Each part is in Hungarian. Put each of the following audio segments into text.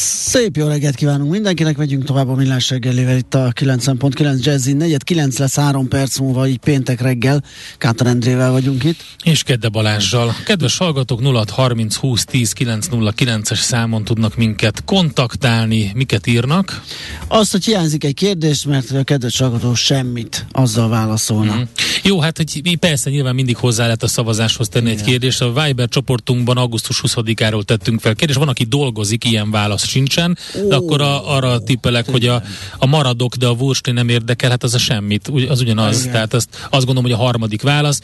Szép jó reggelt kívánunk mindenkinek, megyünk tovább a millás reggelével itt a 90.9 Jazzy, negyed 9 lesz 3 perc múlva, így péntek reggel, Kátor Endrével vagyunk itt. És Kedde Balázsjal. Kedves hallgatók, 0630 20 10 909-es számon tudnak minket kontaktálni, miket írnak? Azt, hogy hiányzik egy kérdés, mert a kedves hallgató semmit azzal válaszolna. Mm. Jó, hát hogy persze nyilván mindig hozzá lehet a szavazáshoz tenni Igen. egy kérdést. A Viber csoportunkban augusztus 20-áról tettünk fel kérdést. Van, aki dolgozik, ilyen válasz sincsen, de akkor a, arra tippelek, hogy a, a maradok, de a Wursti nem érdekel, hát az a semmit, az ugyanaz. Igen. Tehát azt, azt gondolom, hogy a harmadik válasz.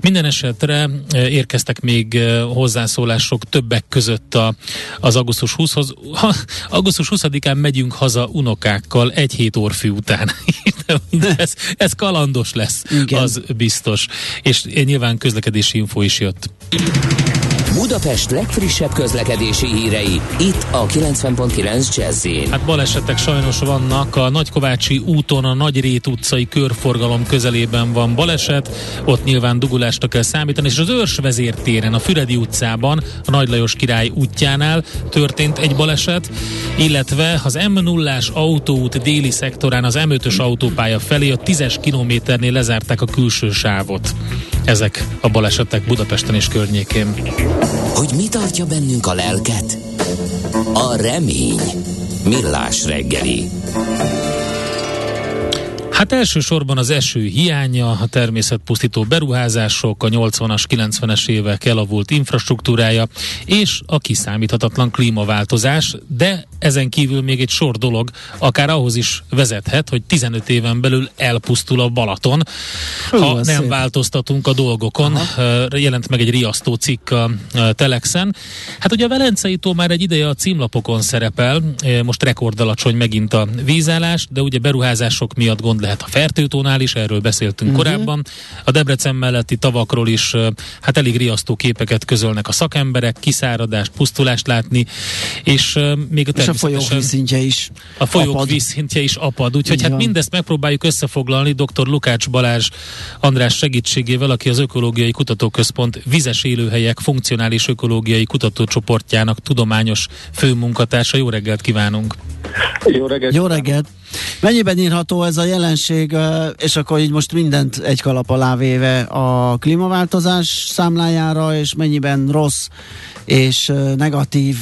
Minden esetre eh, érkeztek még eh, hozzászólások többek között a, az augusztus 20-hoz. Ha, augusztus 20-án megyünk haza unokákkal egy hét orfű után. ez, ez kalandos lesz, Igen. az biztos. És nyilván közlekedési info is jött. Budapest legfrissebb közlekedési hírei, itt a 90.9 jazz Hát balesetek sajnos vannak, a Nagykovácsi úton a Nagyrét utcai körforgalom közelében van baleset, ott nyilván dugulásra kell számítani, és az Őrs vezértéren, a Füredi utcában, a Nagy Lajos király útjánál történt egy baleset, illetve az M0-ás autóút déli szektorán az M5-ös autópálya felé a 10-es kilométernél lezárták a külső sávot. Ezek a balesetek Budapesten és környékén. Hogy mi tartja bennünk a lelket? A remény. Millás reggeli. Hát elsősorban az eső hiánya, a természetpusztító beruházások, a 80-as, 90-es évek elavult infrastruktúrája és a kiszámíthatatlan klímaváltozás, de ezen kívül még egy sor dolog akár ahhoz is vezethet, hogy 15 éven belül elpusztul a Balaton, Hú, ha nem szép. változtatunk a dolgokon. Aha. Jelent meg egy riasztó cikk a Telexen. Hát ugye a Velencei tó már egy ideje a címlapokon szerepel, most rekordalacsony megint a vízállás, de ugye beruházások miatt gond lehet a Fertőtónál is, erről beszéltünk uh-huh. korábban. A Debrecen melletti tavakról is hát elég riasztó képeket közölnek a szakemberek, kiszáradást, pusztulást látni, és még a, és a folyók vízszintje is A folyók apad. vízszintje is apad, úgyhogy Így hát van. mindezt megpróbáljuk összefoglalni dr. Lukács Balázs András segítségével, aki az Ökológiai Kutatóközpont vizes élőhelyek funkcionális ökológiai kutatócsoportjának tudományos főmunkatársa. Jó reggelt kívánunk! Jó reggelt! Jó reggelt! Mennyiben írható ez a jelenség, és akkor így most mindent egy kalap alá véve a klímaváltozás számlájára, és mennyiben rossz és negatív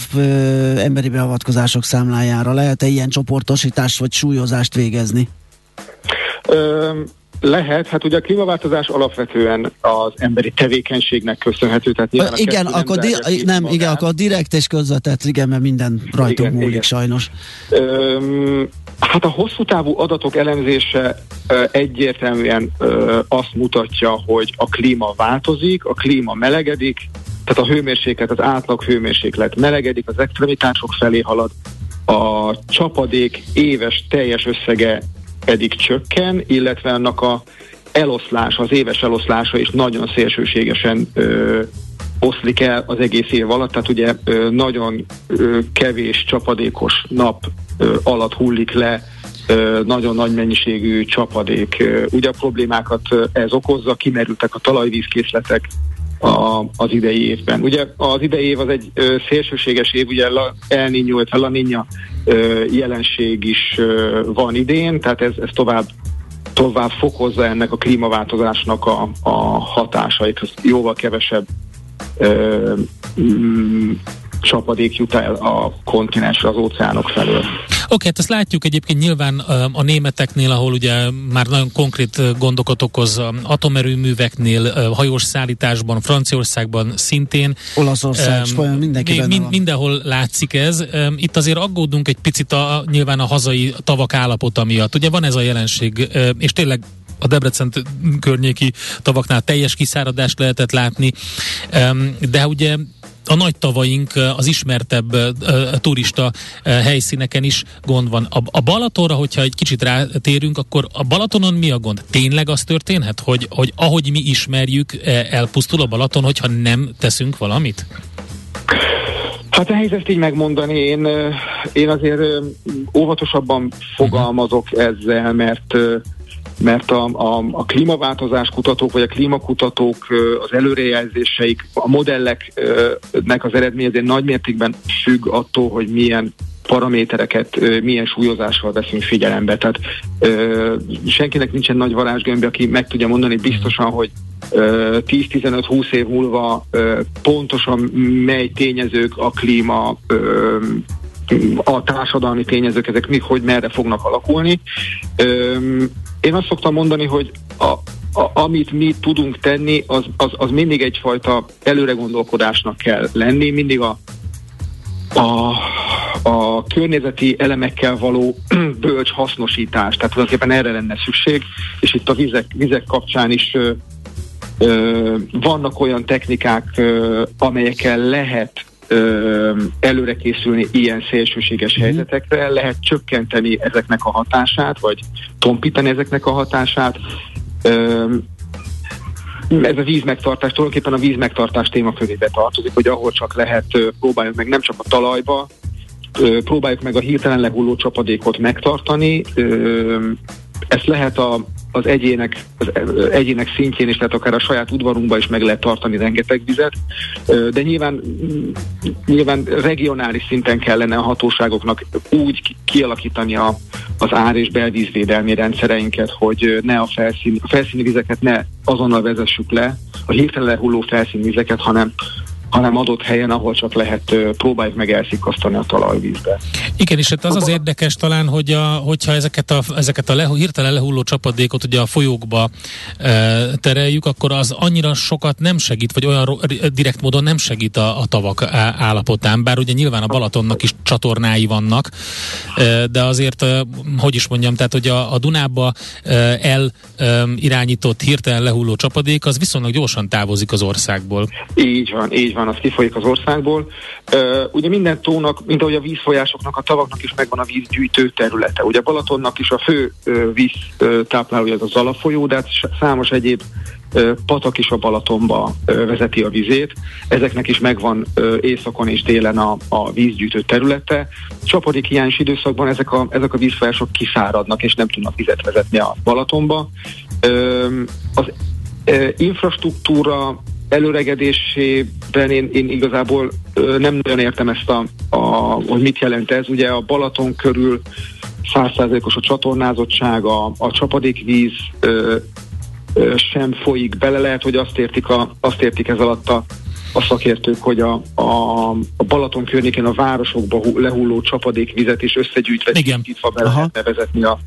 emberi beavatkozások számlájára? Lehet-e ilyen csoportosítást vagy súlyozást végezni? Lehet, hát ugye a klímaváltozás alapvetően az emberi tevékenységnek köszönhető. Tehát Ö, igen, akkor di- nem, igen, akkor direkt és közvetett, igen, mert minden rajtunk múlik igen. sajnos. Ö, hát a hosszú távú adatok elemzése ö, egyértelműen ö, azt mutatja, hogy a klíma változik, a klíma melegedik, tehát a hőmérséklet, az átlag hőmérséklet melegedik, az extremitások felé halad, a csapadék éves teljes összege pedig csökken, illetve annak a eloszlása, az éves eloszlása is nagyon szélsőségesen ö, oszlik el az egész év alatt, tehát ugye ö, nagyon ö, kevés csapadékos nap ö, alatt hullik le nagyon nagy mennyiségű csapadék. Ugye a problémákat ez okozza, kimerültek a talajvízkészletek, a, az idei évben. Ugye az idei év az egy szélsőséges év, ugye El Niño, La Niña jelenség is van idén, tehát ez, ez tovább tovább fokozza ennek a klímaváltozásnak a, a hatásait, az jóval kevesebb ö, csapadék jut el a kontinensre, az óceánok felől. Oké, okay, hát ezt látjuk egyébként nyilván a németeknél, ahol ugye már nagyon konkrét gondokat okoz atomerőműveknél, hajós szállításban, Franciaországban szintén. Olaszország, um, mindenki mind, Mindenhol látszik ez. Itt azért aggódunk egy picit a, nyilván a hazai tavak állapota miatt. Ugye van ez a jelenség, és tényleg a Debrecen környéki tavaknál teljes kiszáradást lehetett látni, de ugye a nagy tavaink, az ismertebb turista helyszíneken is gond van. A, a Balatonra, hogyha egy kicsit rátérünk, akkor a Balatonon mi a gond? Tényleg az történhet, hogy, hogy ahogy mi ismerjük, elpusztul a Balaton, hogyha nem teszünk valamit? Hát nehéz ezt így megmondani. Én, én azért óvatosabban fogalmazok ezzel, mert mert a, a, a klímaváltozás kutatók, vagy a klímakutatók az előrejelzéseik, a modelleknek az eredmény azért nagy mértékben függ attól, hogy milyen paramétereket milyen súlyozással veszünk figyelembe. Tehát ö, senkinek nincsen nagy varázsgömbje, aki meg tudja mondani biztosan, hogy 10-15-20 év múlva ö, pontosan mely tényezők a klíma ö, a társadalmi tényezők, ezek mi, hogy merre fognak alakulni. Én azt szoktam mondani, hogy a, a, amit mi tudunk tenni, az, az, az mindig egyfajta előregondolkodásnak kell lenni, mindig a, a, a környezeti elemekkel való bölcs hasznosítás. Tehát tulajdonképpen erre lenne szükség, és itt a vizek, vizek kapcsán is ö, ö, vannak olyan technikák, ö, amelyekkel lehet előre készülni ilyen szélsőséges mm. helyzetekre, lehet csökkenteni ezeknek a hatását, vagy tompítani ezeknek a hatását. Ez a vízmegtartás, tulajdonképpen a vízmegtartás témakörébe tartozik, hogy ahol csak lehet, próbáljuk meg nem csak a talajba, próbáljuk meg a hirtelen lehulló csapadékot megtartani. Ezt lehet a az egyének, az egyének szintjén is, tehát akár a saját udvarunkban is meg lehet tartani rengeteg vizet, de nyilván, nyilván regionális szinten kellene a hatóságoknak úgy kialakítani a, az ár- és belvízvédelmi rendszereinket, hogy ne a, felszín, a felszíni vizeket ne azonnal vezessük le, a hirtelen lehulló felszínvizeket, hanem hanem adott helyen, ahol csak lehet, próbáljuk meg elszikasztani a talajvízbe. Igen, és hát az az érdekes talán, hogy a, hogyha ezeket a, ezeket a lehu, hirtelen lehulló csapadékot ugye a folyókba e, tereljük, akkor az annyira sokat nem segít, vagy olyan direkt módon nem segít a, a tavak állapotán, bár ugye nyilván a Balatonnak is csatornái vannak, e, de azért, e, hogy is mondjam, tehát hogy a, a Dunába e, el e, irányított hirtelen lehulló csapadék, az viszonylag gyorsan távozik az országból. Így van, így van van, az kifolyik az országból. Ugye minden tónak, mint ahogy a vízfolyásoknak, a tavaknak is megvan a vízgyűjtő területe. Ugye Balatonnak is a fő uh, víz uh, táplálója az a Zala folyó, de hát számos egyéb patak is a Balatonba vezeti a vizét. Ezeknek is megvan északon és délen a, a vízgyűjtő területe. Csapadék hiányos időszakban ezek a, ezek a vízfolyások kiszáradnak, és nem tudnak vizet vezetni a Balatonba. Az infrastruktúra előregedésében én, én igazából nem nagyon értem ezt a, a, hogy mit jelent ez. Ugye a Balaton körül százszázalékos a csatornázottság, a, a csapadékvíz ö, ö, sem folyik bele. Lehet, hogy azt értik, a, azt értik ez alatt a, a szakértők, hogy a, a, a Balaton környékén a városokba lehulló csapadékvizet is összegyűjtve Igen. be lehetne vezetni a,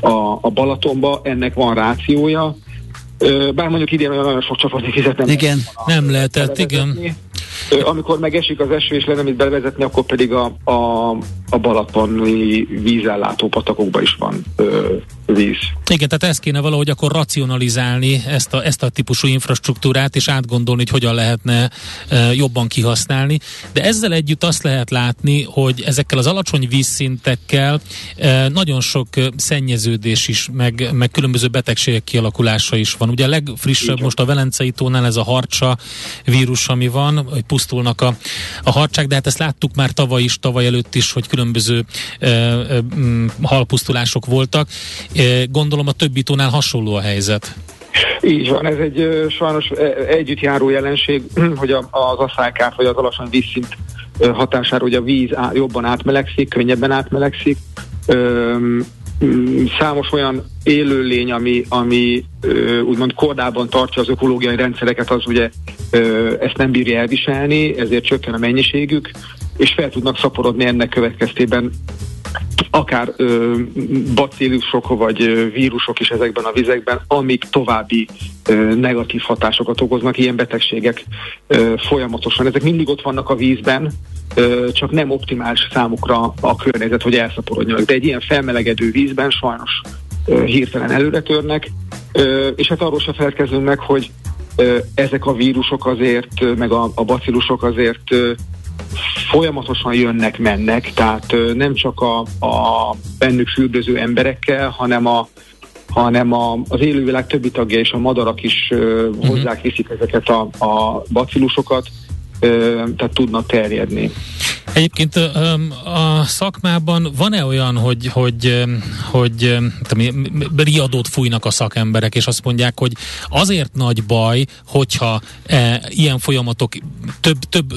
a, a Balatonba. Ennek van rációja bár mondjuk idén nagyon sok csapadékvizet nem, igen, nem lehetett, igen. Amikor megesik az eső és lenne mit bevezetni, akkor pedig a, a, a balatoni vízellátó patakokban is van ö, víz. Igen, tehát ezt kéne valahogy akkor racionalizálni ezt a, ezt a típusú infrastruktúrát, és átgondolni, hogy hogyan lehetne e, jobban kihasználni. De ezzel együtt azt lehet látni, hogy ezekkel az alacsony vízszintekkel e, nagyon sok szennyeződés is, meg, meg különböző betegségek kialakulása is van. Ugye a legfrissebb most a Velencei tónál ez a harcsa vírus, ami van, hogy pusztulnak a, a harcsák, de hát ezt láttuk már tavaly is, tavaly előtt is, hogy különböző e, e, halpusztulások voltak. Gondolom a többi tónál hasonló a helyzet. Így van, ez egy sajnos együtt járó jelenség, hogy az aszálykát vagy az alacsony vízszint hatására, hogy a víz jobban átmelegszik, könnyebben átmelegszik. Számos olyan élőlény, ami, ami úgymond kordában tartja az ökológiai rendszereket, az ugye ezt nem bírja elviselni, ezért csökken a mennyiségük, és fel tudnak szaporodni ennek következtében akár ö, vagy ö, vírusok is ezekben a vizekben, amik további ö, negatív hatásokat okoznak, ilyen betegségek ö, folyamatosan. Ezek mindig ott vannak a vízben, ö, csak nem optimális számukra a környezet, hogy elszaporodjanak. De egy ilyen felmelegedő vízben sajnos hirtelen előre törnek, és hát arról se felkezünk meg, hogy ezek a vírusok azért, meg a, a bacillusok azért folyamatosan jönnek, mennek, tehát nem csak a, a bennük fürdőző emberekkel, hanem a hanem a, az élővilág többi tagja és a madarak is uh, hozzák viszik ezeket a, a bacillusokat, tehát tudnak terjedni. Egyébként a szakmában van-e olyan, hogy, hogy, hogy riadót fújnak a szakemberek, és azt mondják, hogy azért nagy baj, hogyha e, ilyen folyamatok több, több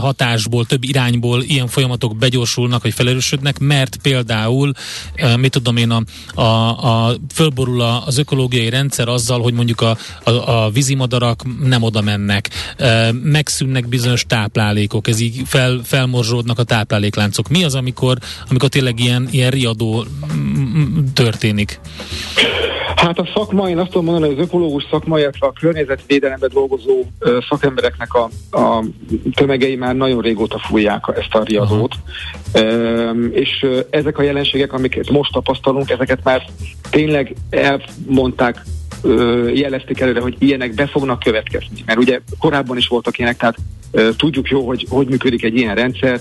hatásból, több irányból ilyen folyamatok begyorsulnak, vagy felerősödnek, mert például, e, mit tudom én, a, a, a fölborul az ökológiai rendszer azzal, hogy mondjuk a, a, a vízimadarak nem oda mennek, e, megszűnnek bizonyos táplálékok, ez így fel, fel felmorzsódnak a táplálékláncok. Mi az, amikor, amikor tényleg ilyen, ilyen riadó történik? Hát a szakma, én azt tudom mondani, hogy az ökológus szakma, illetve a környezetvédelemben dolgozó szakembereknek a, a tömegei már nagyon régóta fújják ezt a riadót. Ö, és ezek a jelenségek, amiket most tapasztalunk, ezeket már tényleg elmondták jelezték előre, hogy ilyenek be fognak következni. Mert ugye korábban is voltak ilyenek, tehát tudjuk jó, hogy hogy működik egy ilyen rendszer,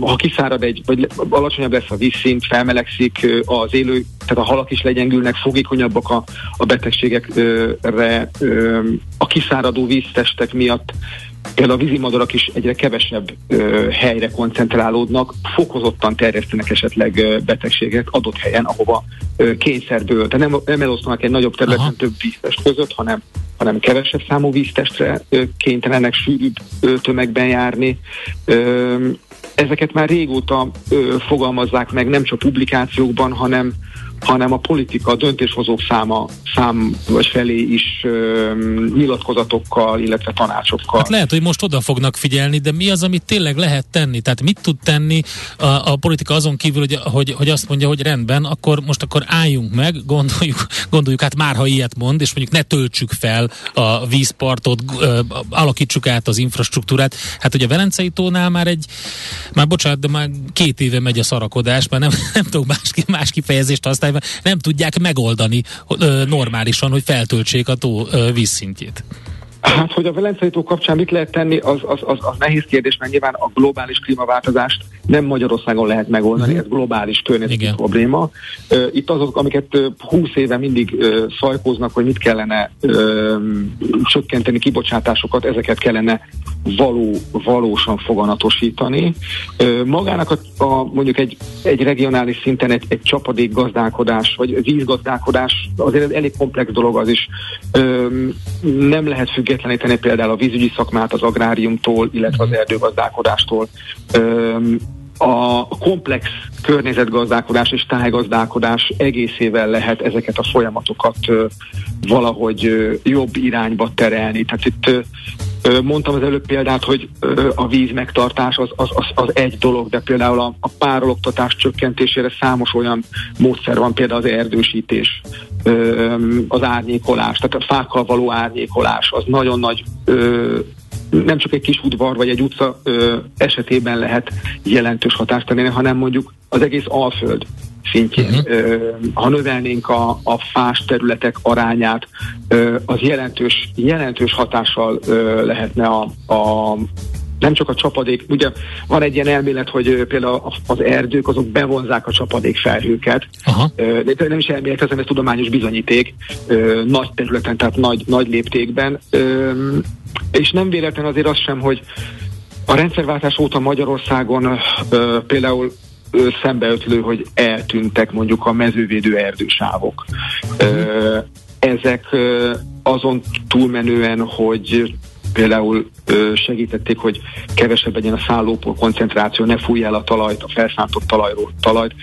ha kiszárad egy, vagy alacsonyabb lesz a vízszint, felmelegszik az élő, tehát a halak is legyengülnek, fogékonyabbak a, a betegségekre, a kiszáradó víztestek miatt Például a vízimadarak is egyre kevesebb ö, helyre koncentrálódnak, fokozottan terjesztenek esetleg ö, betegséget adott helyen, ahova ö, kényszerből, tehát nem, nem elosztanak egy nagyobb területen Aha. több víztest között, hanem, hanem kevesebb számú víztestre ö, kénytelenek sűrűbb ö, tömegben járni. Ö, ezeket már régóta ö, fogalmazzák meg, nem csak publikációkban, hanem hanem a politika, a döntéshozók száma, szám vagy felé is ö, nyilatkozatokkal, illetve tanácsokkal. Hát lehet, hogy most oda fognak figyelni, de mi az, amit tényleg lehet tenni? Tehát mit tud tenni a, a politika azon kívül, hogy, hogy, hogy azt mondja, hogy rendben, akkor most akkor álljunk meg, gondoljuk, gondoljuk hát már, ha ilyet mond, és mondjuk ne töltsük fel a vízpartot, ö, alakítsuk át az infrastruktúrát. Hát ugye a Velencei tónál már egy, már bocsánat, de már két éve megy a szarakodás, már nem, nem tudok más, más kifejezést használni, osztályban nem tudják megoldani normálisan, hogy feltöltsék a tó vízszintjét. Hát, hogy a Velencei tó kapcsán mit lehet tenni, az, az, az, az nehéz kérdés, mert nyilván a globális klímaváltozást nem Magyarországon lehet megoldani, uh-huh. ez globális környezeti Igen. probléma. Itt azok, amiket 20 éve mindig szajkóznak, hogy mit kellene csökkenteni kibocsátásokat, ezeket kellene való, valósan foganatosítani. Magának a, a, mondjuk egy, egy regionális szinten egy, egy csapadék gazdálkodás, vagy vízgazdálkodás, azért elég komplex dolog az is. Nem lehet függ függetleníteni például a vízügyi szakmát az agráriumtól, illetve az erdőgazdálkodástól. A komplex környezetgazdálkodás és tájgazdálkodás egészével lehet ezeket a folyamatokat valahogy jobb irányba terelni. Tehát itt Mondtam az előbb példát, hogy a víz megtartás az, az, az, az egy dolog, de például a, a párologtatás csökkentésére számos olyan módszer van, például az erdősítés, az árnyékolás, tehát a fákkal való árnyékolás, az nagyon nagy nem csak egy kis udvar vagy egy utca esetében lehet jelentős hatást tenni, hanem mondjuk az egész Alföld szintjén. Uh-huh. Ha növelnénk a, a fás területek arányát, az jelentős, jelentős hatással lehetne a, a nem csak a csapadék, ugye van egy ilyen elmélet, hogy például az erdők azok bevonzák a csapadék felhőket, Aha. de nem is elmélet, ez tudományos bizonyíték, nagy területen, tehát nagy, nagy léptékben, és nem véletlen azért az sem, hogy a rendszerváltás óta Magyarországon például szembeötlő, hogy eltűntek mondjuk a mezővédő erdősávok. Uh-huh. Ezek azon túlmenően, hogy például segítették, hogy kevesebb legyen a szállópor koncentráció, ne fújja el a talajt, a felszántott talajról, talajt.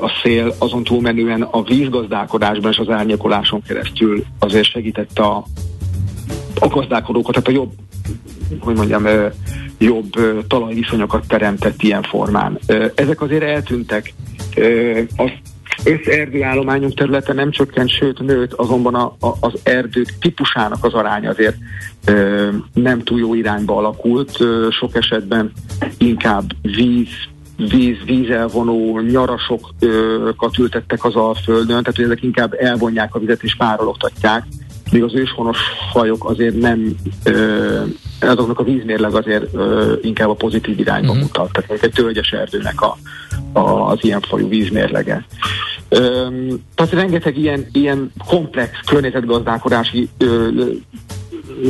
A szél azon túlmenően a vízgazdálkodásban és az árnyékoláson keresztül azért segített a, a gazdálkodókat, tehát a jobb, hogy mondjam, jobb talajviszonyokat teremtett ilyen formán. Ezek azért eltűntek. Az összerdőállományunk területe nem csökkent, sőt nőtt, azonban a, a, az erdők típusának az aránya azért ö, nem túl jó irányba alakult, ö, sok esetben inkább víz víz, vízelvonó nyarasokat ültettek az Alföldön, tehát hogy ezek inkább elvonják a vizet és párologtatják, míg az őshonos fajok azért nem, azoknak a vízmérleg azért inkább a pozitív irányba uh-huh. mutat, tehát egy tölgyes erdőnek a, a, az ilyen fajú vízmérlege. tehát rengeteg ilyen, ilyen komplex környezetgazdálkodási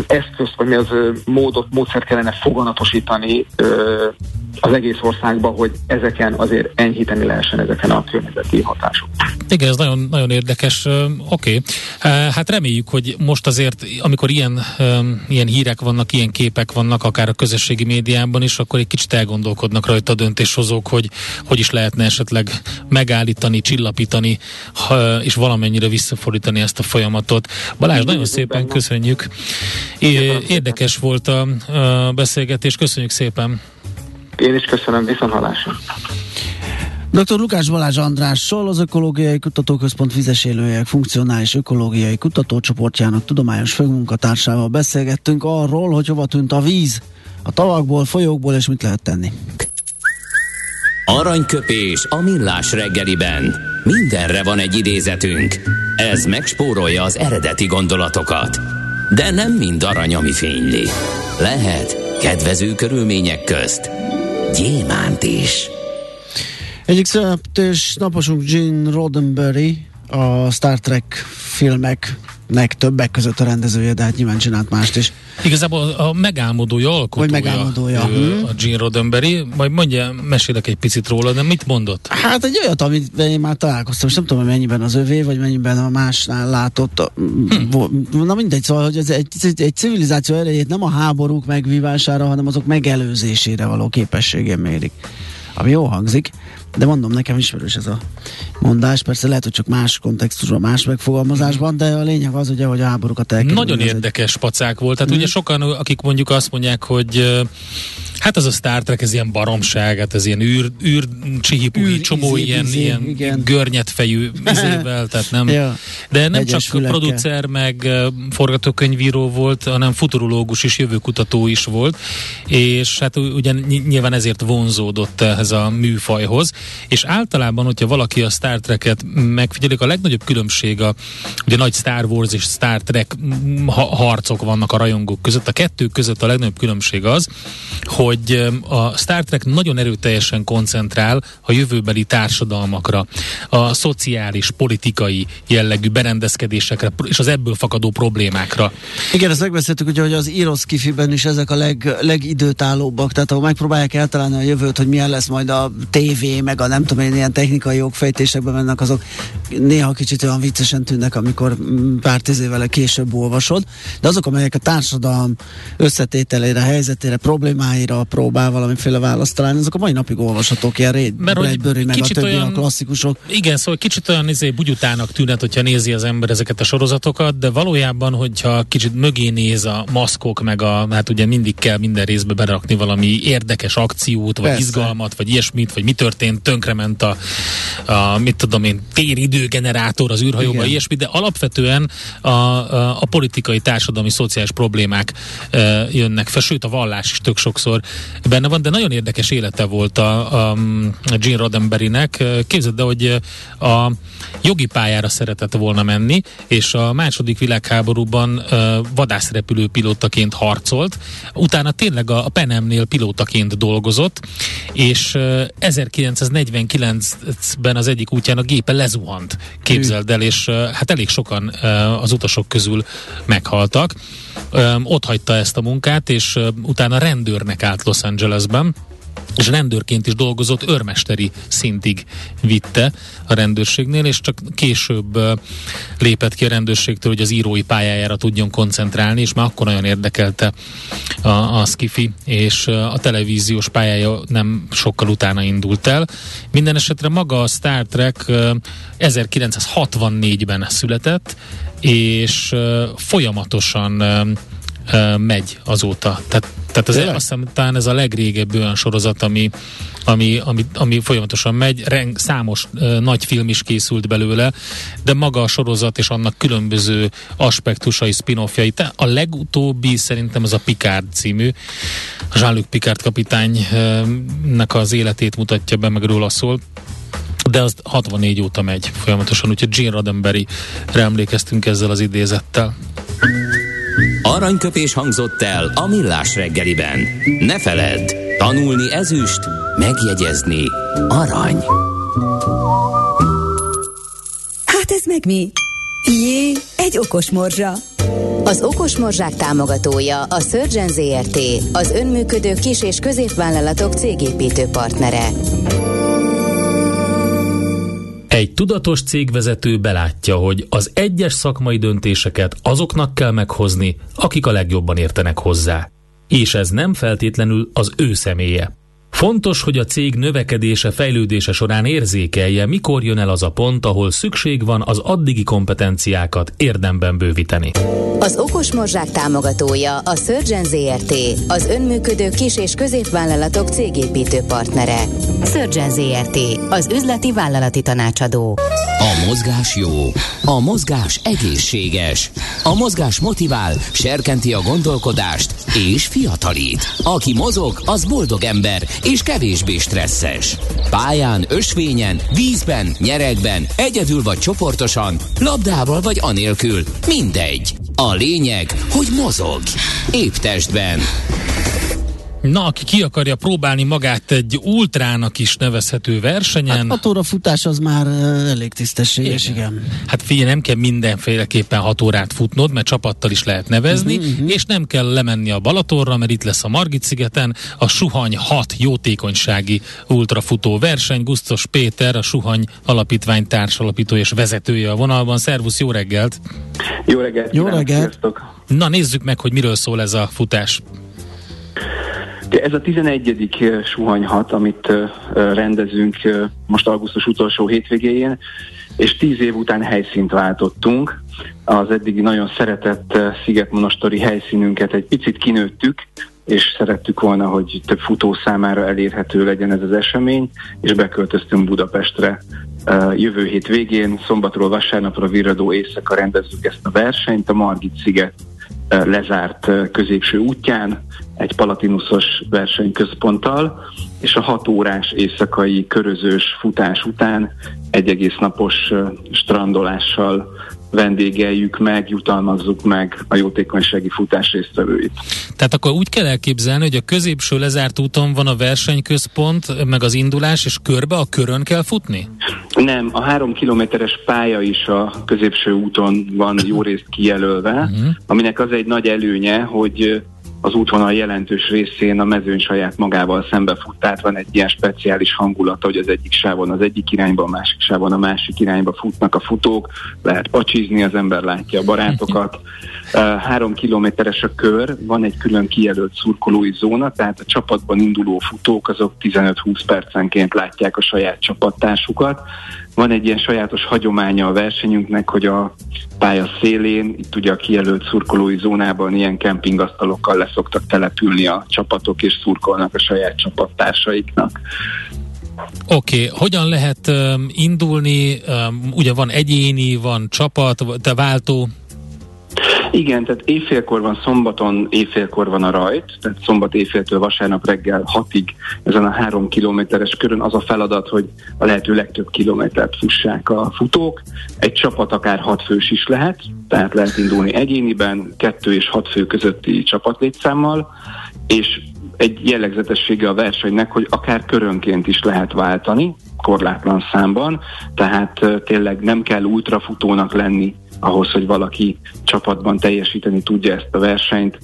eszközt, vagy mi az módot, módszert kellene foganatosítani az egész országban, hogy ezeken azért enyhíteni lehessen ezeken a környezeti hatások. Igen, ez nagyon, nagyon érdekes. Oké, okay. hát reméljük, hogy most azért, amikor ilyen, ilyen hírek vannak, ilyen képek vannak, akár a közösségi médiában is, akkor egy kicsit elgondolkodnak rajta a döntéshozók, hogy hogy is lehetne esetleg megállítani, csillapítani, és valamennyire visszafordítani ezt a folyamatot. Balázs, nagyon szépen köszönjük. Érdekes volt a, a beszélgetés, köszönjük szépen. Én is köszönöm, viszont hallásra. Dr. Lukács Balázs Andrással, az Ökológiai Kutatóközpont vizesélőjek funkcionális ökológiai kutatócsoportjának tudományos főmunkatársával beszélgettünk arról, hogy hova tűnt a víz a tavakból, folyókból, és mit lehet tenni. Aranyköpés a millás reggeliben. Mindenre van egy idézetünk. Ez megspórolja az eredeti gondolatokat. De nem mind arany, ami fényli. Lehet kedvező körülmények közt gyémánt is. Egyik születés naposunk Gene Roddenberry, a Star Trek filmek nek többek között a rendezője, de hát nyilván csinált mást is. Igazából a megálmodója, alkotója, Vagy megálmodója. Ő, a Gene Roddenberry, majd mondja, mesélek egy picit róla, de mit mondott? Hát egy olyat, amit én már találkoztam, és nem tudom, hogy mennyiben az övé, vagy mennyiben a másnál látott. Hm. Na mindegy, szóval, hogy ez egy, egy civilizáció erejét nem a háborúk megvívására, hanem azok megelőzésére való képessége mérik. Ami jó hangzik, de mondom, nekem ismerős ez a mondás. Persze lehet, hogy csak más kontextusban, más megfogalmazásban, de a lényeg az, ugye, hogy a háborúkat elkerülni. Nagyon érdekes egy... pacák volt. Tehát mm. ugye sokan, akik mondjuk azt mondják, hogy Hát az a Star Trek, ez ilyen baromság, hát ez ilyen űr, űr csihipú, űr, csomó izé, ilyen, izé, ilyen igen. görnyetfejű izével, tehát nem. ja, De nem csak fülekkel. producer, meg forgatókönyvíró volt, hanem futurológus is, jövőkutató is volt, és hát ugye nyilván ezért vonzódott ehhez a műfajhoz, és általában, hogyha valaki a Star Trek-et megfigyelik, a legnagyobb különbség a ugye nagy Star Wars és Star Trek harcok vannak a rajongók között, a kettő között a legnagyobb különbség az, hogy hogy a Star Trek nagyon erőteljesen koncentrál a jövőbeli társadalmakra, a szociális, politikai jellegű berendezkedésekre és az ebből fakadó problémákra. Igen, ezt megbeszéltük, ugye, hogy az Eros Kifiben is ezek a leg, legidőtállóbbak, tehát ahol megpróbálják eltalálni a jövőt, hogy milyen lesz majd a TV, meg a nem tudom én, ilyen technikai jogfejtésekbe mennek, azok néha kicsit olyan viccesen tűnnek, amikor mm, pár tíz évvel később olvasod, de azok, amelyek a társadalom összetételére, helyzetére, problémáira, próbál valamiféle választ találni, azok a mai napig olvashatók, ilyen Ray Bradbury, meg a többi olyan, a klasszikusok. Igen, szóval kicsit olyan izé, bugyutának tűnhet, hogyha nézi az ember ezeket a sorozatokat, de valójában, hogyha kicsit mögé néz a maszkok, meg a, hát ugye mindig kell minden részbe berakni valami érdekes akciót, vagy Persze. izgalmat, vagy ilyesmit, vagy mi történt, tönkrement a, a mit tudom én, téridőgenerátor az űrhajóba, Igen. ilyesmi, de alapvetően a, a, a politikai, társadalmi, szociális problémák e, jönnek fel, sőt a vallás is tök sokszor benne van, de nagyon érdekes élete volt a, a, Gene Roddenberrynek. Képzeld, hogy a jogi pályára szeretett volna menni, és a második világháborúban uh, vadászrepülő pilótaként harcolt, utána tényleg a, a Penemnél pilótaként dolgozott, és uh, 1949-ben az egyik útján a gépe lezuhant, képzeld el, és hát elég sokan az utasok közül meghaltak. Ott hagyta ezt a munkát, és utána rendőrnek állt Los Angelesben, és rendőrként is dolgozott, őrmesteri szintig vitte a rendőrségnél, és csak később lépett ki a rendőrségtől, hogy az írói pályájára tudjon koncentrálni, és már akkor nagyon érdekelte a, a Skifi, és a televíziós pályája nem sokkal utána indult el. Minden esetre maga a Star Trek 1964-ben született, és folyamatosan megy azóta. Tehát, tehát az, azt hiszem, talán ez a legrégebb olyan sorozat, ami, ami, ami, ami folyamatosan megy. Reng, számos uh, nagy film is készült belőle, de maga a sorozat és annak különböző aspektusai, spin-offjai. A legutóbbi szerintem az a Picard című. Jean-Luc Picard kapitánynak az életét mutatja be, meg róla szól de az 64 óta megy folyamatosan, úgyhogy Gene Roddenberry-re emlékeztünk ezzel az idézettel. Aranyköpés hangzott el a millás reggeliben. Ne feledd, tanulni ezüst, megjegyezni arany. Hát ez meg mi? Jé, egy okos morzsa. Az Okos Morzsák támogatója a Surgeon ZRT, az önműködő kis- és középvállalatok cégépítő partnere. Egy tudatos cégvezető belátja, hogy az egyes szakmai döntéseket azoknak kell meghozni, akik a legjobban értenek hozzá. És ez nem feltétlenül az ő személye. Fontos, hogy a cég növekedése, fejlődése során érzékelje, mikor jön el az a pont, ahol szükség van az addigi kompetenciákat érdemben bővíteni. Az Okos Morzsák támogatója a Surgeon ZRT, az önműködő kis- és középvállalatok cégépítő partnere. Surgeon ZRT, az üzleti vállalati tanácsadó. A mozgás jó, a mozgás egészséges, a mozgás motivál, serkenti a gondolkodást és fiatalít. Aki mozog, az boldog ember és kevésbé stresszes. Pályán, ösvényen, vízben, nyeregben, egyedül vagy csoportosan, labdával vagy anélkül, mindegy. A lényeg, hogy mozog. Épp testben. Na, aki ki akarja próbálni magát egy ultrának is nevezhető versenyen. Hát 6 óra futás az már elég tisztességes, igen. igen. Hát figyelj, nem kell mindenféleképpen 6 órát futnod, mert csapattal is lehet nevezni, uh-huh, uh-huh. és nem kell lemenni a Balatorra, mert itt lesz a Margit szigeten a Suhany 6 jótékonysági ultrafutó verseny. Gusztos Péter, a Suhany alapítvány társalapító és vezetője a vonalban. Szervusz, jó reggelt! Jó reggelt! Jó reggelt! Na nézzük meg, hogy miről szól ez a futás. Ez a 11. suhanyhat, amit rendezünk most augusztus utolsó hétvégéjén, és tíz év után helyszínt váltottunk. Az eddigi nagyon szeretett Szigetmonastori helyszínünket egy picit kinőttük, és szerettük volna, hogy több futó számára elérhető legyen ez az esemény, és beköltöztünk Budapestre. Jövő hét végén, szombatról vasárnapra virradó éjszaka rendezzük ezt a versenyt, a Margit sziget lezárt középső útján, egy palatinuszos versenyközponttal, és a hat órás éjszakai körözős futás után egy egész napos strandolással vendégeljük meg, jutalmazzuk meg a jótékonysági futás résztvevőit. Tehát akkor úgy kell elképzelni, hogy a középső lezárt úton van a versenyközpont, meg az indulás, és körbe a körön kell futni? Nem, a három kilométeres pálya is a középső úton van jó részt kijelölve, uh-huh. aminek az egy nagy előnye, hogy az útvonal jelentős részén a mezőny saját magával fut, tehát van egy ilyen speciális hangulata, hogy az egyik sávon az egyik irányba, a másik sávon a másik irányba futnak a futók, lehet pacsizni, az ember látja a barátokat. Három kilométeres a kör, van egy külön kijelölt szurkolói zóna, tehát a csapatban induló futók azok 15-20 percenként látják a saját csapattársukat. Van egy ilyen sajátos hagyománya a versenyünknek, hogy a pálya szélén, itt ugye a kijelölt szurkolói zónában ilyen kempingasztalokkal leszoktak települni a csapatok, és szurkolnak a saját csapattársaiknak. Oké, okay. hogyan lehet um, indulni? Um, ugye van egyéni, van csapat, te váltó, igen, tehát éjfélkor van, szombaton éjfélkor van a rajt, tehát szombat éjféltől vasárnap reggel hatig ezen a három kilométeres körön az a feladat, hogy a lehető legtöbb kilométert fussák a futók. Egy csapat akár hat fős is lehet, tehát lehet indulni egyéniben, kettő és hat fő közötti csapatlétszámmal, és egy jellegzetessége a versenynek, hogy akár körönként is lehet váltani, korlátlan számban, tehát tényleg nem kell ultrafutónak lenni ahhoz, hogy valaki csapatban teljesíteni tudja ezt a versenyt,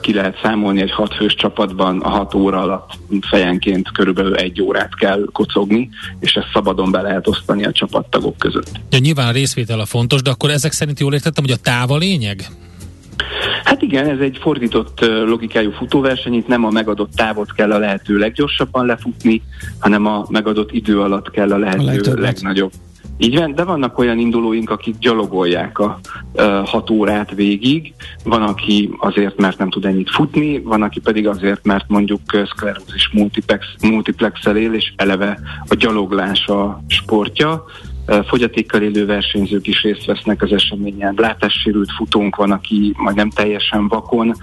ki lehet számolni egy hatfős csapatban a hat óra alatt fejenként körülbelül egy órát kell kocogni, és ezt szabadon be lehet osztani a csapattagok között. Ja, nyilván a részvétel a fontos, de akkor ezek szerint jól értettem, hogy a táv a lényeg? Hát igen, ez egy fordított logikájú futóverseny, itt nem a megadott távot kell a lehető leggyorsabban lefutni, hanem a megadott idő alatt kell a lehető a legnagyobb Így van, de vannak olyan indulóink, akik gyalogolják a hat órát végig, van, aki azért, mert nem tud ennyit futni, van, aki pedig azért, mert mondjuk szklerózis multiplex, multiplexel él, és eleve a gyaloglás a sportja. Fogyatékkal élő versenyzők is részt vesznek az eseményen. Látássérült futónk van, aki majdnem teljesen vakon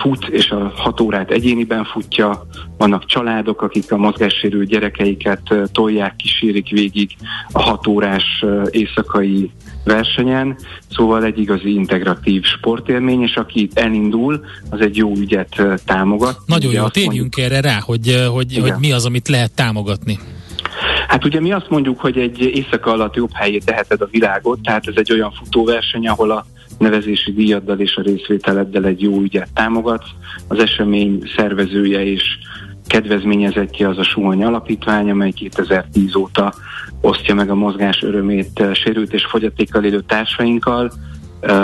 fut, és a hat órát egyéniben futja. Vannak családok, akik a mozgássérült gyerekeiket tolják, kísérik végig a hat órás éjszakai versenyen, szóval egy igazi integratív sportélmény, és aki elindul, az egy jó ügyet támogat. Nagyon jó, térjünk erre rá, hogy, hogy, hogy mi az, amit lehet támogatni. Hát ugye mi azt mondjuk, hogy egy éjszaka alatt jobb helyét teheted a világot, tehát ez egy olyan futóverseny, ahol a nevezési díjaddal és a részvételeddel egy jó ügyet támogatsz. Az esemény szervezője és kedvezményezettje az a Suhany Alapítvány, amely 2010 óta osztja meg a mozgás örömét sérült és fogyatékkal élő társainkkal,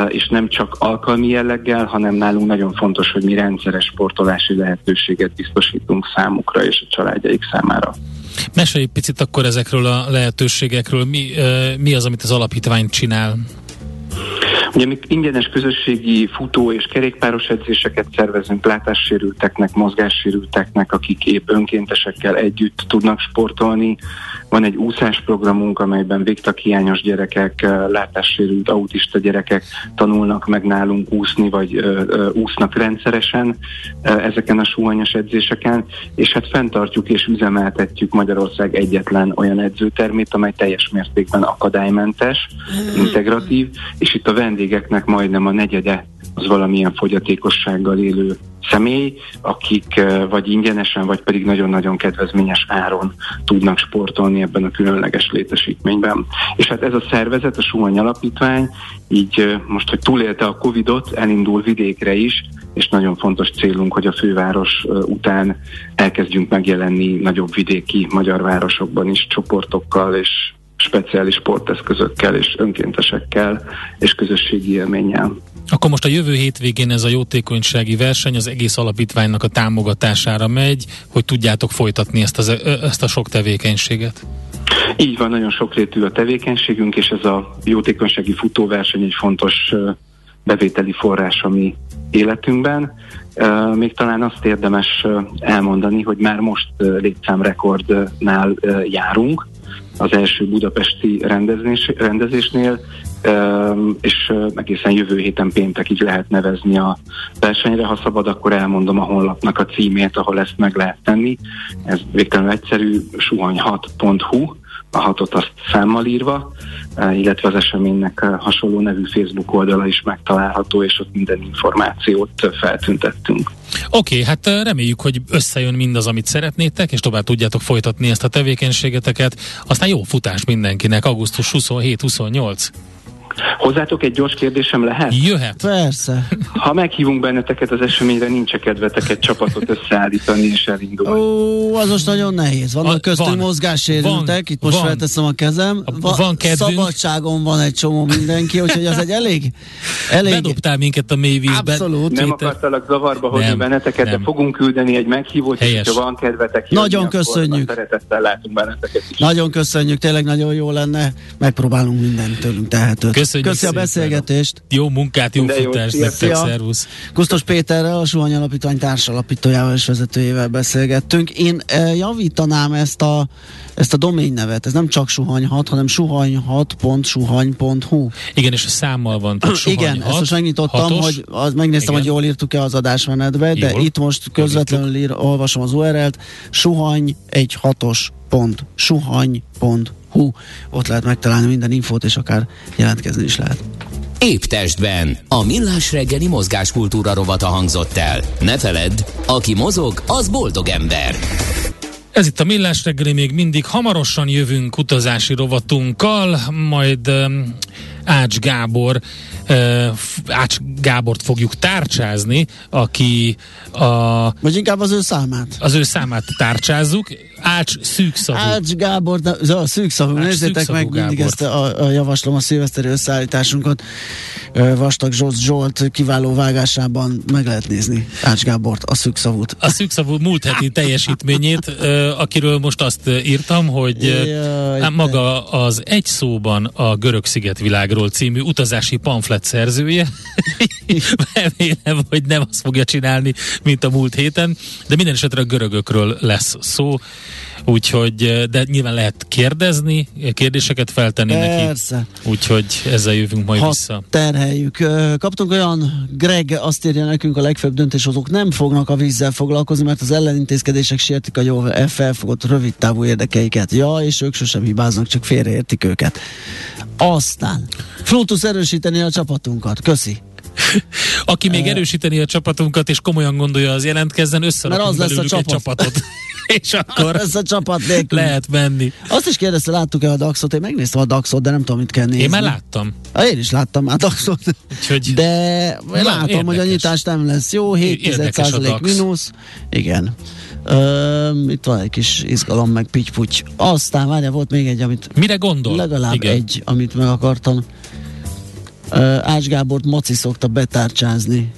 és nem csak alkalmi jelleggel, hanem nálunk nagyon fontos, hogy mi rendszeres sportolási lehetőséget biztosítunk számukra és a családjaik számára. Mesélj picit akkor ezekről a lehetőségekről. Mi, mi az, amit az alapítvány csinál? Ugye mi ingyenes közösségi futó és kerékpáros edzéseket szervezünk látássérülteknek, mozgássérülteknek, akik épp önkéntesekkel együtt tudnak sportolni. Van egy úszásprogramunk, amelyben végtaghiányos gyerekek, látássérült autista gyerekek tanulnak meg nálunk úszni, vagy ö, ö, úsznak rendszeresen ö, ezeken a súlyos edzéseken, és hát fenntartjuk és üzemeltetjük Magyarország egyetlen olyan edzőtermét, amely teljes mértékben akadálymentes, integratív, és itt a vendégeknek majdnem a negyede az valamilyen fogyatékossággal élő személy, akik vagy ingyenesen, vagy pedig nagyon-nagyon kedvezményes áron tudnak sportolni ebben a különleges létesítményben. És hát ez a szervezet, a Suhany Alapítvány, így most, hogy túlélte a Covid-ot, elindul vidékre is, és nagyon fontos célunk, hogy a főváros után elkezdjünk megjelenni nagyobb vidéki magyar városokban is csoportokkal és speciális sporteszközökkel és önkéntesekkel és közösségi élménnyel. Akkor most a jövő hétvégén ez a jótékonysági verseny az egész alapítványnak a támogatására megy, hogy tudjátok folytatni ezt, az, ezt a sok tevékenységet. Így van, nagyon sokrétű a tevékenységünk, és ez a jótékonysági futóverseny egy fontos bevételi forrás a mi életünkben. Még talán azt érdemes elmondani, hogy már most létszámrekordnál járunk, az első budapesti rendezés, rendezésnél, és egészen jövő héten péntekig lehet nevezni a versenyre. Ha szabad, akkor elmondom a honlapnak a címét, ahol ezt meg lehet tenni. Ez végtelenül egyszerű, suhany6.hu, a hatot azt számmal írva, illetve az eseménynek hasonló nevű Facebook oldala is megtalálható, és ott minden információt feltüntettünk. Oké, okay, hát reméljük, hogy összejön mindaz, amit szeretnétek, és tovább tudjátok folytatni ezt a tevékenységeteket. Aztán jó futás mindenkinek, augusztus 27-28. Hozzátok egy gyors kérdésem lehet? Jöhet. Persze. Ha meghívunk benneteket az eseményre, nincs kedvetek egy csapatot összeállítani és elindulni. Ó, az most nagyon nehéz. Vannak a, köztünk van, mozgássérültek, itt most van, felteszem a kezem. Va, van kedvünk. Szabadságon van egy csomó mindenki, úgyhogy az egy elég... elég... Bedobtál minket a mélyvízbe. Abszolút. Nem akartalak zavarba hozni nem, benneteket, nem. de fogunk küldeni egy meghívót, Helyes. és ha van kedvetek. Nagyon köszönjük. Szeretettel látunk benneteket is. Nagyon köszönjük, tényleg nagyon jó lenne. Megpróbálunk mindent tőlünk tehetőt. Köszönjük Köszi a beszélgetést. Jó munkát, jó De futást jó, nektek, szervusz. Kusztos Péterrel, a Suhany Alapítvány társalapítójával és vezetőjével beszélgettünk. Én e, javítanám ezt a, ezt a domain nevet. Ez nem csak suhanyhat, hanem suhanyhat.suhany.hu. Igen, és a számmal van. Igen, ezt most megnyitottam, hatos. hogy az, megnéztem, Igen. hogy jól írtuk-e az adásmenetbe, de jól. itt most közvetlenül ír, olvasom az URL-t. Suhany egy hatos pont, suhany.hu hú, ott lehet megtalálni minden infót, és akár jelentkezni is lehet. Épp testben. A millás reggeli mozgáskultúra rovata hangzott el. Ne feledd, aki mozog, az boldog ember. Ez itt a Millás reggeli, még mindig hamarosan jövünk utazási rovatunkkal, majd um, Ács Gábor Ács Gábort fogjuk tárcsázni, aki a... Vagy inkább az ő számát. Az ő számát tárcsázzuk. Ács szűkszavú. Ács Gábor, de, a szűkszavú, Ács nézzétek szűkszavú meg Gábor. mindig ezt a, a javaslom a szilveszteri összeállításunkat. Vastag Zsolt Zsolt kiváló vágásában meg lehet nézni Ács Gábort, a szűkszavút. A szűkszavú múlt heti teljesítményét, akiről most azt írtam, hogy Jaj, maga az egy szóban a Görög szigetvilágról című utazási pamflet szerzője. Remélem, hogy nem azt fogja csinálni, mint a múlt héten, de minden esetre a görögökről lesz szó. Úgyhogy, de nyilván lehet kérdezni, kérdéseket feltenni Persze. neki. Úgyhogy ezzel jövünk majd ha vissza. terheljük. Kaptunk olyan, Greg azt írja nekünk, a legfőbb döntéshozók nem fognak a vízzel foglalkozni, mert az ellenintézkedések sértik a jól felfogott rövid távú érdekeiket. Ja, és ők sosem hibáznak, csak félreértik őket. Aztán Flutus erősíteni a csapatunkat. Köszi. Aki még erősíteni a csapatunkat, és komolyan gondolja, az jelentkezzen, összerakunk az lesz a csapat. egy csapatot. és akkor ez a csapat nélkül. lehet menni. Azt is kérdezte, láttuk-e a Daxot? Én megnéztem a Daxot, de nem tudom, mit kell nézni. Én már láttam. Ha, én is láttam már Daxot. Úgyhogy, de Na, látom, érdekes. hogy a nyitás nem lesz jó, 7 mínusz. Igen. Uh, itt van egy kis izgalom, meg pitty Aztán várja, volt még egy, amit... Mire gondol? Legalább Igen. egy, amit meg akartam. Uh, Ács Gábort Maci szokta betárcsázni.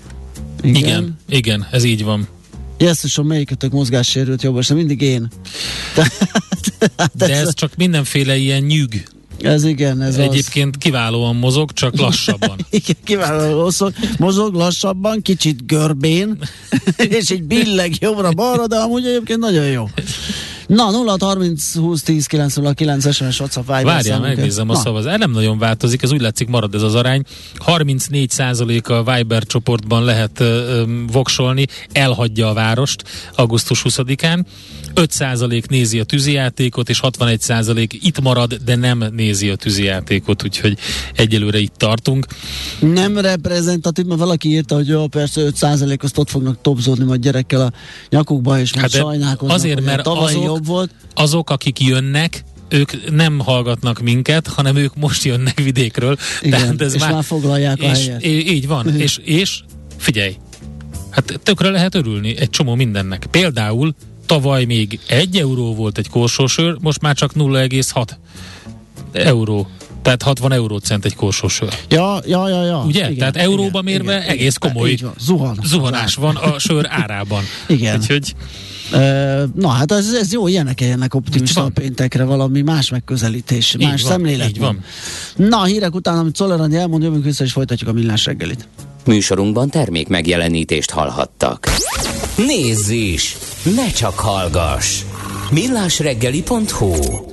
Igen. igen, igen, ez így van. Jesszusom, melyikötök mozgássérült jobb, és mindig én. De ez csak mindenféle ilyen nyűg. Ez igen, ez Egyébként az. kiválóan mozog, csak lassabban. igen, kiválóan mozog, mozog lassabban, kicsit görbén, és egy billeg jobbra-balra, de amúgy egyébként nagyon jó. Na, 0 30 20 10 909 SMS WhatsApp Viber Várjál, megnézem a szavazás. Nem nagyon változik, ez úgy látszik marad ez az arány. 34% a Viber csoportban lehet uh, voksolni, elhagyja a várost augusztus 20-án. 5% nézi a tűzijátékot, és 61% itt marad, de nem nézi a tűzijátékot, úgyhogy egyelőre itt tartunk. Nem reprezentatív, mert valaki írta, hogy jó, persze 5% azt ott fognak topzódni majd gyerekkel a nyakukba, és hát sajnálkoznak, azért, mert azok, jobb volt. azok, akik jönnek, ők nem hallgatnak minket, hanem ők most jönnek vidékről. Igen, Tehát ez és már, már foglalják és, a helyet. Így van, és, és figyelj, hát tökre lehet örülni egy csomó mindennek. Például tavaly még egy euró volt egy korsósör, most már csak 0,6 euró. Tehát 60 eurócent egy korsósör. Ja, ja, ja, ja. Ugye? Igen, Tehát euróba igen, mérve igen, egész komoly van. Zuhan, zuhanás van a sör árában. Igen. Úgyhogy Na hát ez, ez jó, ilyenek ilyenek optimista péntekre valami más megközelítés, így más van, szemlélet. Így van. Na, a hírek után, amit Czoller elmond, jövünk vissza és folytatjuk a millás reggelit. Műsorunkban termék megjelenítést hallhattak. Nézz is! Ne csak hallgass! millásreggeli.hu